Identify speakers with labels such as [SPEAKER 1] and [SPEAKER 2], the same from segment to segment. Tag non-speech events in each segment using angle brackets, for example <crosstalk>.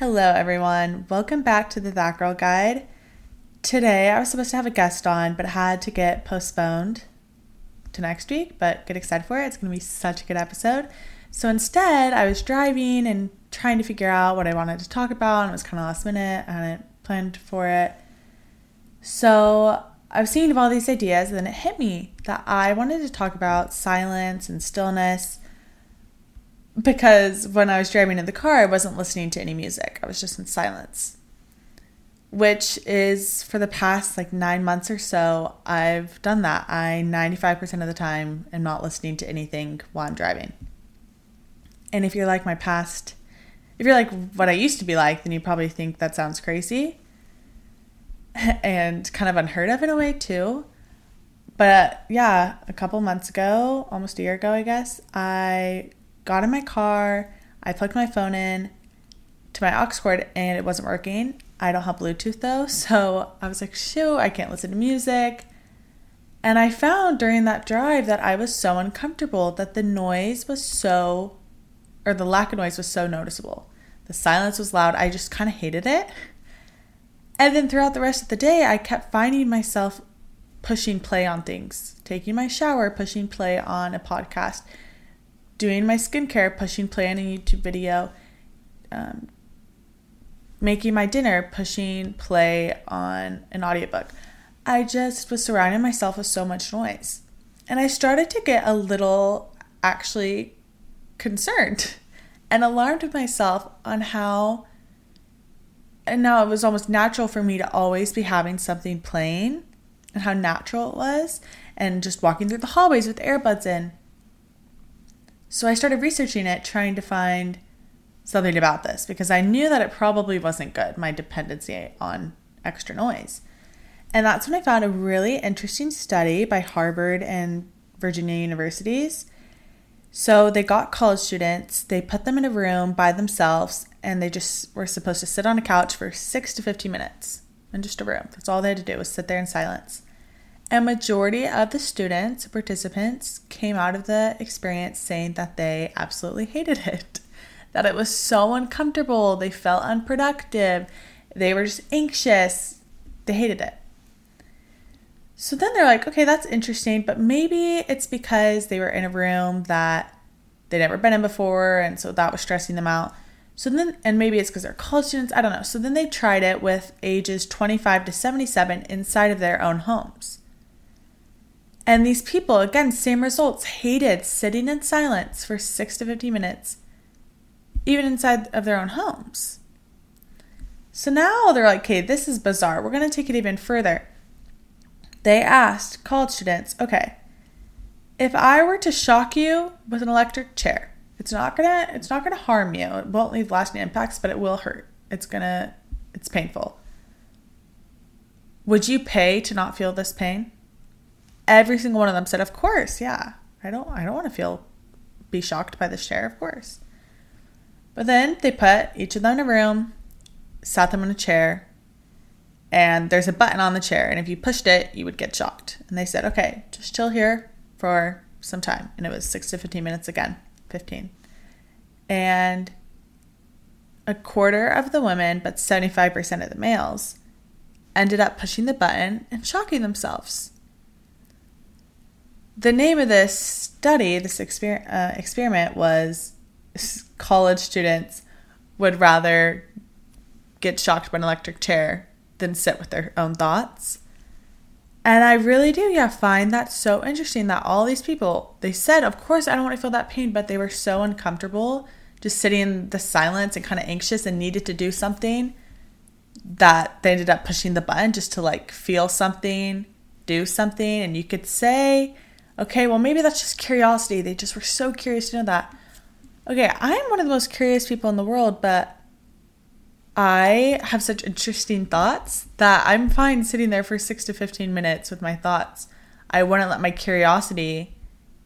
[SPEAKER 1] Hello, everyone. Welcome back to the That Girl Guide. Today, I was supposed to have a guest on, but had to get postponed to next week. But get excited for it. It's going to be such a good episode. So instead, I was driving and trying to figure out what I wanted to talk about, and it was kind of last minute. I hadn't planned for it. So I was thinking of all these ideas, and then it hit me that I wanted to talk about silence and stillness because when I was driving in the car, I wasn't listening to any music. I was just in silence. Which is for the past like nine months or so, I've done that. I 95% of the time am not listening to anything while I'm driving. And if you're like my past, if you're like what I used to be like, then you probably think that sounds crazy and kind of unheard of in a way too. But yeah, a couple months ago, almost a year ago, I guess, I got in my car, I plugged my phone in to my aux cord and it wasn't working. I don't have Bluetooth though, <laughs> so I was like, shoot, I can't listen to music. And I found during that drive that I was so uncomfortable that the noise was so, or the lack of noise was so noticeable. The silence was loud. I just kind of hated it. And then throughout the rest of the day, I kept finding myself pushing play on things, taking my shower, pushing play on a podcast, doing my skincare, pushing play on a YouTube video, um, making my dinner, pushing play on an audiobook. I just was surrounding myself with so much noise. And I started to get a little actually concerned <laughs> and alarmed with myself on how and now it was almost natural for me to always be having something playing and how natural it was and just walking through the hallways with earbuds in so I started researching it, trying to find something about this because I knew that it probably wasn't good, my dependency on extra noise. And that's when I found a really interesting study by Harvard and Virginia universities. So they got college students, they put them in a room by themselves, and they just were supposed to sit on a couch for six to 15 minutes in just a room. That's all they had to do was sit there in silence. A majority of the students, participants, came out of the experience saying that they absolutely hated it, that it was so uncomfortable, they felt unproductive, they were just anxious, they hated it. So then they're like, okay, that's interesting, but maybe it's because they were in a room that they'd never been in before, and so that was stressing them out. So then, and maybe it's because they're college students, I don't know. So then they tried it with ages 25 to 77 inside of their own homes. And these people, again, same results, hated sitting in silence for six to 15 minutes, even inside of their own homes. So now they're like, okay, this is bizarre. We're going to take it even further. They asked college students, okay, if I were to shock you with an electric chair, it's not gonna it's not gonna harm you. It won't leave lasting impacts, but it will hurt. It's gonna it's painful. Would you pay to not feel this pain? Every single one of them said, "Of course, yeah. I don't I don't want to feel be shocked by the chair, of course." But then they put each of them in a room, sat them in a chair, and there's a button on the chair, and if you pushed it, you would get shocked. And they said, "Okay, just chill here for some time." And it was 6 to 15 minutes again, 15. And a quarter of the women, but 75% of the males, ended up pushing the button and shocking themselves the name of this study, this exper- uh, experiment, was college students would rather get shocked by an electric chair than sit with their own thoughts. And I really do, yeah, find that so interesting that all these people, they said, of course, I don't want to feel that pain, but they were so uncomfortable just sitting in the silence and kind of anxious and needed to do something that they ended up pushing the button just to like feel something, do something. And you could say, Okay, well, maybe that's just curiosity. They just were so curious to know that. Okay, I'm one of the most curious people in the world, but I have such interesting thoughts that I'm fine sitting there for six to 15 minutes with my thoughts. I wouldn't let my curiosity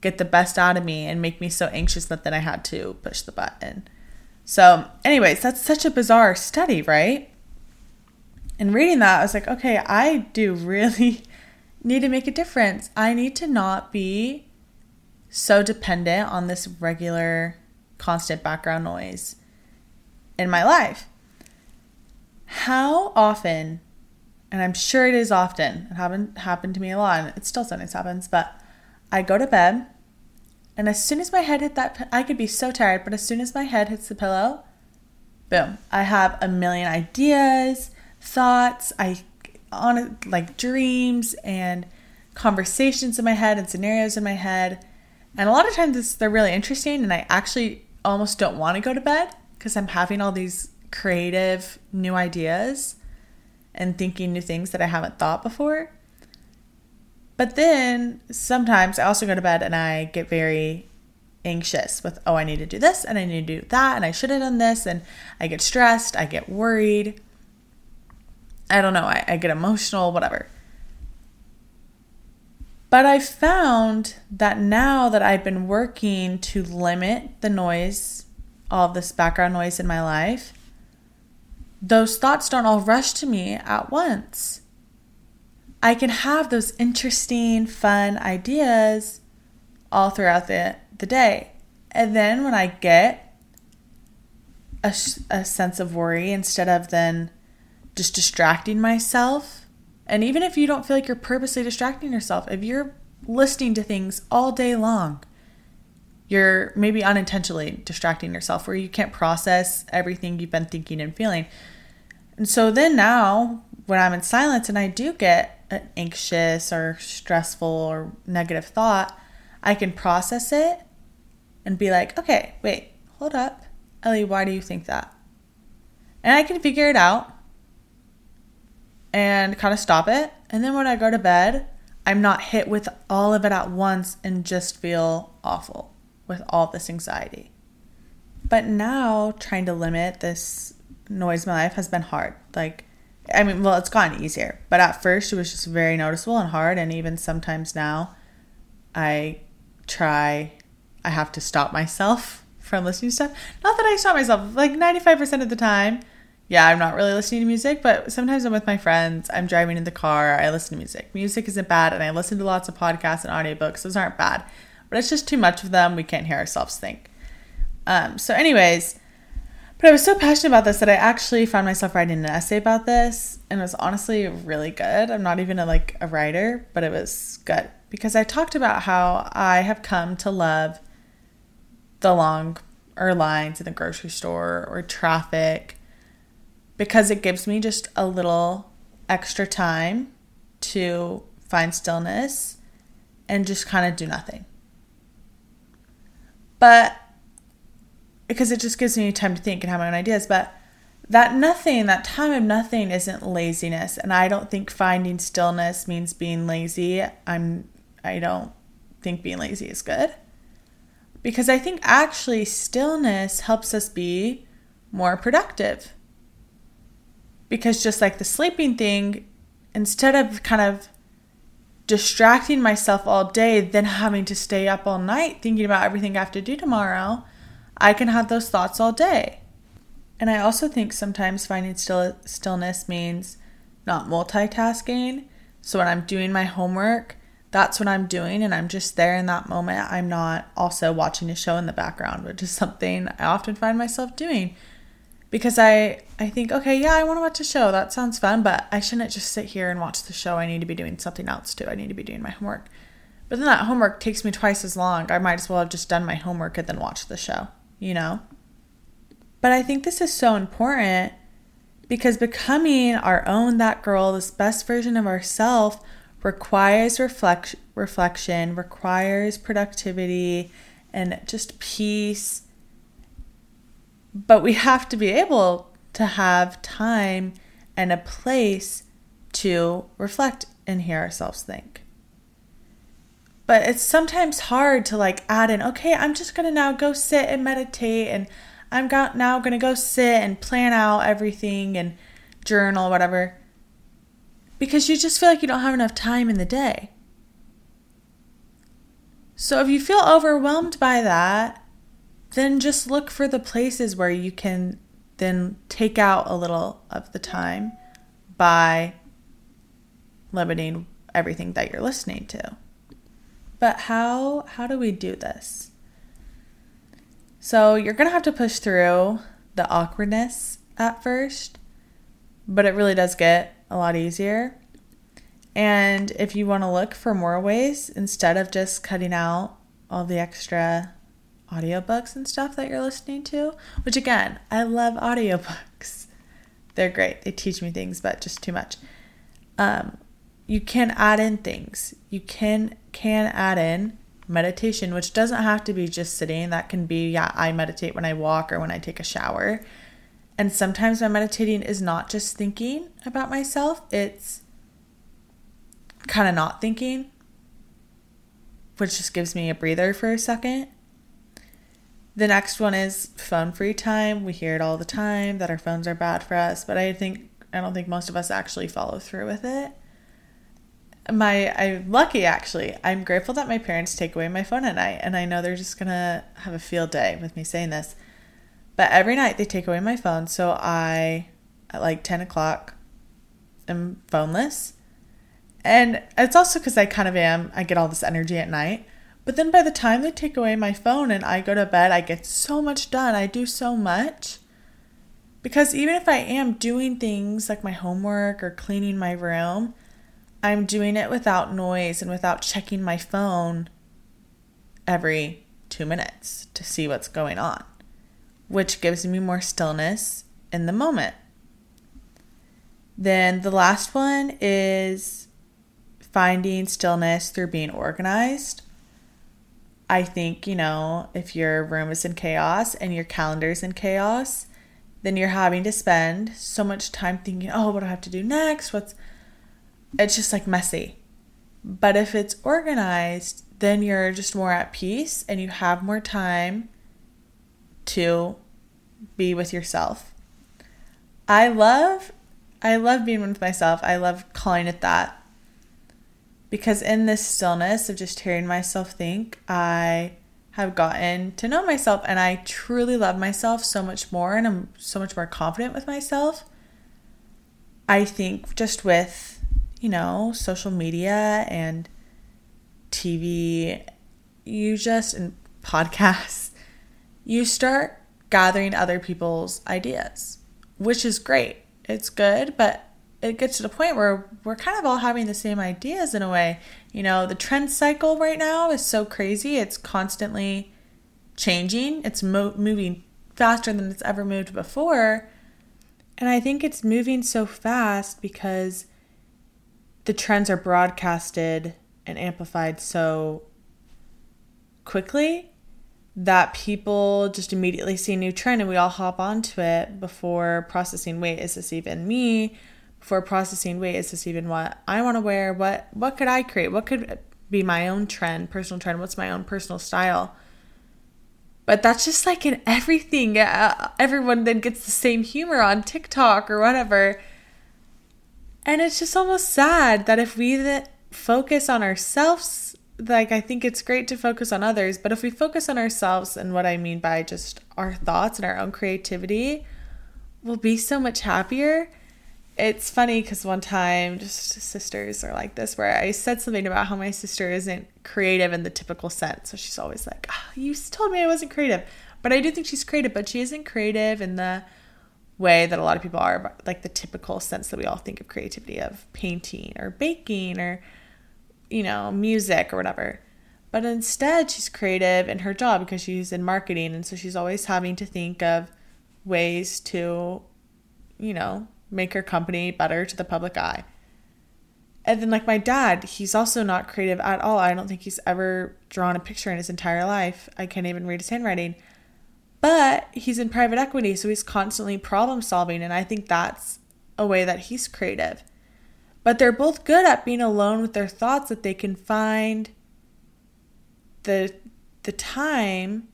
[SPEAKER 1] get the best out of me and make me so anxious that then I had to push the button. So, anyways, that's such a bizarre study, right? And reading that, I was like, okay, I do <laughs> really need to make a difference. I need to not be so dependent on this regular, constant background noise in my life. how often, and I'm sure it is often, it haven't happened to me a lot, and it still sometimes happens, but I go to bed, and as soon as my head hit that, I could be so tired, but as soon as my head hits the pillow, boom, I have a million ideas, thoughts, I on like dreams and conversations in my head and scenarios in my head. And a lot of times they're really interesting and I actually almost don't want to go to bed because I'm having all these creative new ideas and thinking new things that I haven't thought before. But then sometimes I also go to bed and I get very anxious with, oh, I need to do this and I need to do that and I should have done this. And I get stressed, I get worried. I don't know, I, I get emotional, whatever. But I found that now that I've been working to limit the noise, all of this background noise in my life, those thoughts don't all rush to me at once. I can have those interesting, fun ideas all throughout the, the day. And then when I get a, a sense of worry, instead of then just distracting myself, and even if you don't feel like you're purposely distracting yourself, if you're listening to things all day long, you're maybe unintentionally distracting yourself where you can't process everything you've been thinking and feeling. And so then now, when I'm in silence and I do get an anxious or stressful or negative thought, I can process it and be like, okay, wait, hold up. Ellie, why do you think that? And I can figure it out and kind of stop it. And then when I go to bed, I'm not hit with all of it at once and just feel awful with all this anxiety. But now trying to limit this noise in my life has been hard. Like, I mean, well, it's gotten easier, but at first it was just very noticeable and hard. And even sometimes now, I try, I have to stop myself <laughs> from listening to stuff. Not that I stop myself, like 95% of the time, yeah, I'm not really listening to music, but sometimes I'm with my friends. I'm driving in the car. I listen to music. Music isn't bad, and I listen to lots of podcasts and audiobooks. Those aren't bad, but it's just too much of them. We can't hear ourselves think. Um, so, anyways, but I was so passionate about this that I actually found myself writing an essay about this, and it was honestly really good. I'm not even a, like a writer, but it was good because I talked about how I have come to love the long or lines in the grocery store or traffic because it gives me just a little extra time to find stillness and just kind of do nothing. But because it just gives me time to think and have my own ideas, but that nothing, that time of nothing isn't laziness. And I don't think finding stillness means being lazy. I'm I don't think being lazy is good. Because I think actually stillness helps us be more productive because just like the sleeping thing, instead of kind of distracting myself all day, then having to stay up all night thinking about everything I have to do tomorrow, I can have those thoughts all day. And I also think sometimes finding still stillness means not multitasking. So when I'm doing my homework, that's what I'm doing and I'm just there in that moment. I'm not also watching a show in the background, which is something I often find myself doing because I I think okay yeah I want to watch a show. That sounds fun but I shouldn't just sit here and watch the show. I need to be doing something else too. I need to be doing my homework. But then that homework takes me twice as long. I might as well have just done my homework and then watched the show you know? But I think this is so important because becoming our own that girl this best version of ourselves requires reflect reflection requires productivity and just peace but we have to be able to have time and a place to reflect and hear ourselves think. But it's sometimes hard to like add in, okay, I'm just to now go sit and meditate and I'm got now to go sit and plan out everything and journal whatever. Because you just feel like you don't have enough time in the day. So if you feel overwhelmed by that, then just look for the places where you can then take out a little of the time by limiting everything that you're listening to. But how how do we do this? So you're going to have to push through the awkwardness at first but it really does get a lot easier. And if you want to look for more ways, instead of just cutting out all the extra audiobooks and stuff that you're listening to, which again, I love audiobooks. <laughs> They're great. They teach me things, but just too much. Um, you can add in things. You can can add in meditation, which doesn't have to be just sitting. That can be, yeah, I meditate when I walk or when I take a shower. And sometimes my meditating is not just thinking about myself, it's kind of not thinking, which just gives me a breather for a second. The next one is phone free time. We hear it all the time that our phones are bad for us, but I think I don't think most of us actually follow through with it. My I'm lucky actually. I'm grateful that my parents take away my phone at night and I know they're just to have a field day with me saying this. But every night they take away my phone, so I at like 10 o'clock am phoneless and it's also because I kind of am, I get all this energy at night. But then by the time they take away my phone and I go to bed, I get so much done. I do so much. Because even if I am doing things like my homework or cleaning my room, I'm doing it without noise and without checking my phone every two minutes to see what's going on, which gives me more stillness in the moment. Then the last one is finding stillness through being organized. I think, you know, if your room is in chaos and your calendar's in chaos, then you're having to spend so much time thinking, oh, what do I have to do next? What's it's just like messy. But if it's organized, then you're just more at peace and you have more time to be with yourself. I love I love being with myself. I love calling it that because in this stillness of just hearing myself think, I have gotten to know myself and I truly love myself so much more and I'm so much more confident with myself. I think just with, you know, social media and TV, you just, and podcasts, <laughs> you start gathering other people's ideas, which is great. It's good, but it gets to the point where we're kind of all having the same ideas in a way. You know, the trend cycle right now is so crazy. It's constantly changing. It's mo- moving faster than it's ever moved before. And I think it's moving so fast because the trends are broadcasted and amplified so quickly that people just immediately see a new trend and we all hop onto it before processing wait, is this even me? For processing wait is this even what I want to wear? What what could I create? What could be my own trend, personal trend? What's my own personal style? But that's just like in everything. Uh, everyone then gets the same humor on TikTok or whatever. And it's just almost sad that if we focus on ourselves, like I think it's great to focus on others, but if we focus on ourselves and what I mean by just our thoughts and our own creativity, we'll be so much happier it's funny because one time, just sisters are like this, where I said something about how my sister isn't creative in the typical sense. So she's always like, oh, You told me I wasn't creative. But I do think she's creative, but she isn't creative in the way that a lot of people are, like the typical sense that we all think of creativity of painting or baking or, you know, music or whatever. But instead, she's creative in her job because she's in marketing. And so she's always having to think of ways to, you know, make her company better to the public eye. And then, like my dad, he's also not creative at all. I don't think he's ever drawn a picture in his entire life. I can't even read his handwriting. But he's in private equity, so he's constantly problem solving. And I think that's a way that he's creative. But they're both good at being alone with their thoughts, that they can find the, the time,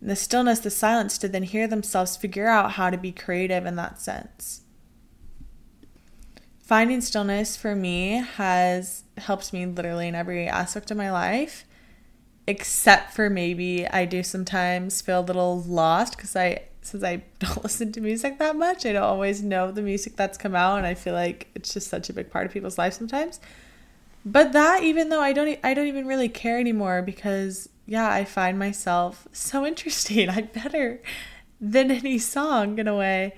[SPEAKER 1] the stillness, the silence to then hear themselves figure out how to be creative in that sense finding stillness for me has helped me literally in every aspect of my life except for maybe I do sometimes feel a little lost because I since I <laughs> don't listen to music that much, I don't always know the music that's come out, and I feel like it's just such a big part of people's lives sometimes. But that, even though I don't, I don't even really care anymore because yeah, I find myself so <laughs> interesting. I'm better than any song in a way.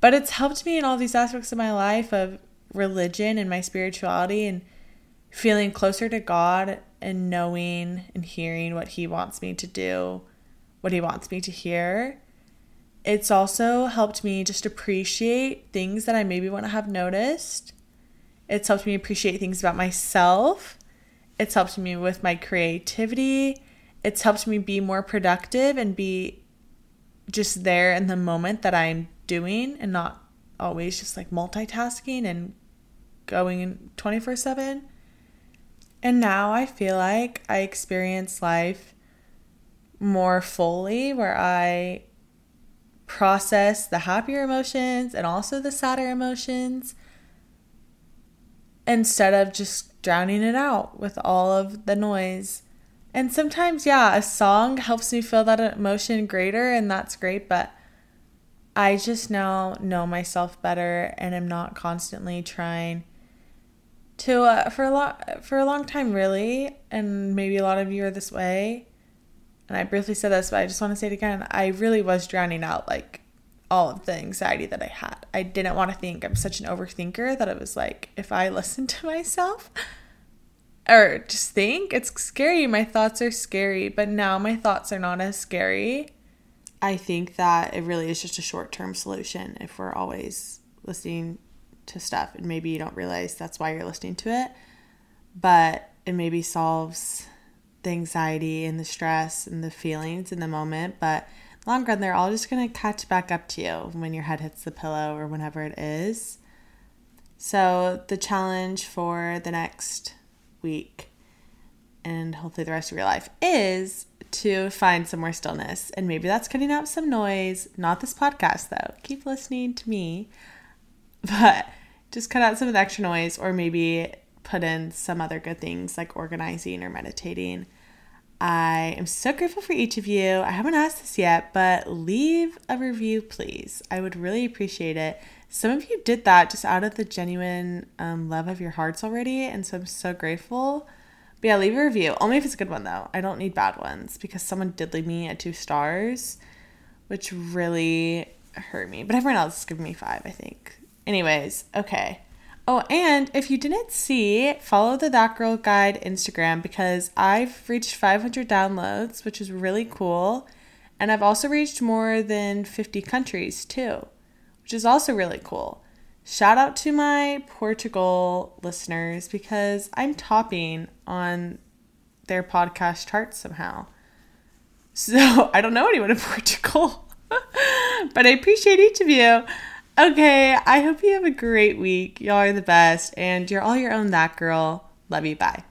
[SPEAKER 1] But it's helped me in all these aspects of my life of religion and my spirituality and feeling closer to God and knowing and hearing what He wants me to do, what He wants me to hear. It's also helped me just appreciate things that I maybe wouldn't have noticed. It's helped me appreciate things about myself. It's helped me with my creativity. It's helped me be more productive and be just there in the moment that I'm doing and not always just like multitasking and going 24 7. And now I feel like I experience life more fully, where I process the happier emotions and also the sadder emotions instead of just drowning it out with all of the noise. And sometimes, yeah, a song helps me feel that emotion greater, and that's great, but I just now know myself better and I'm not constantly trying to uh, for a lot for a long time really and maybe a lot of you are this way. And I briefly said this but I just want to say it again. I really was drowning out like all of the anxiety that I had. I didn't want to think I'm such an overthinker that it was like if I <laughs> listen to myself <laughs> or just think it's scary. My thoughts are scary but now my thoughts are not as scary I think that it really is just a short-term solution if we're always listening to stuff and maybe you don't realize that's why you're listening to it but it maybe solves the anxiety and the stress and the feelings in the moment but long run they're all just going to catch back up to you when your head hits the pillow or whenever it is. So the challenge for the next week and hopefully the rest of your life is to find some more stillness and maybe that's cutting out some noise not this podcast though keep listening to me <laughs> but just cut out some of the extra noise or maybe put in some other good things like organizing or meditating. I am so grateful for each of you. I haven't asked this yet, but leave a review, please. I would really appreciate it. Some of you did that just out of the genuine um, love of your hearts already, and so I'm so grateful. But yeah, leave a review. Only if it's a good one, though. I don't need bad ones because someone did leave me at two stars, which really hurt me. But everyone else gave me five, I think. Anyways, okay. Oh, and if you didn't see, follow the That Girl Guide Instagram because I've reached 500 downloads, which is really cool. And I've also reached more than 50 countries too, which is also really cool. Shout out to my Portugal listeners because I'm topping on their podcast charts somehow. So <laughs> I don't know anyone in Portugal, <laughs> but I appreciate each of you. Okay, I hope you have a great week. Y'all are the best, and you're all your own that girl. Love you. Bye.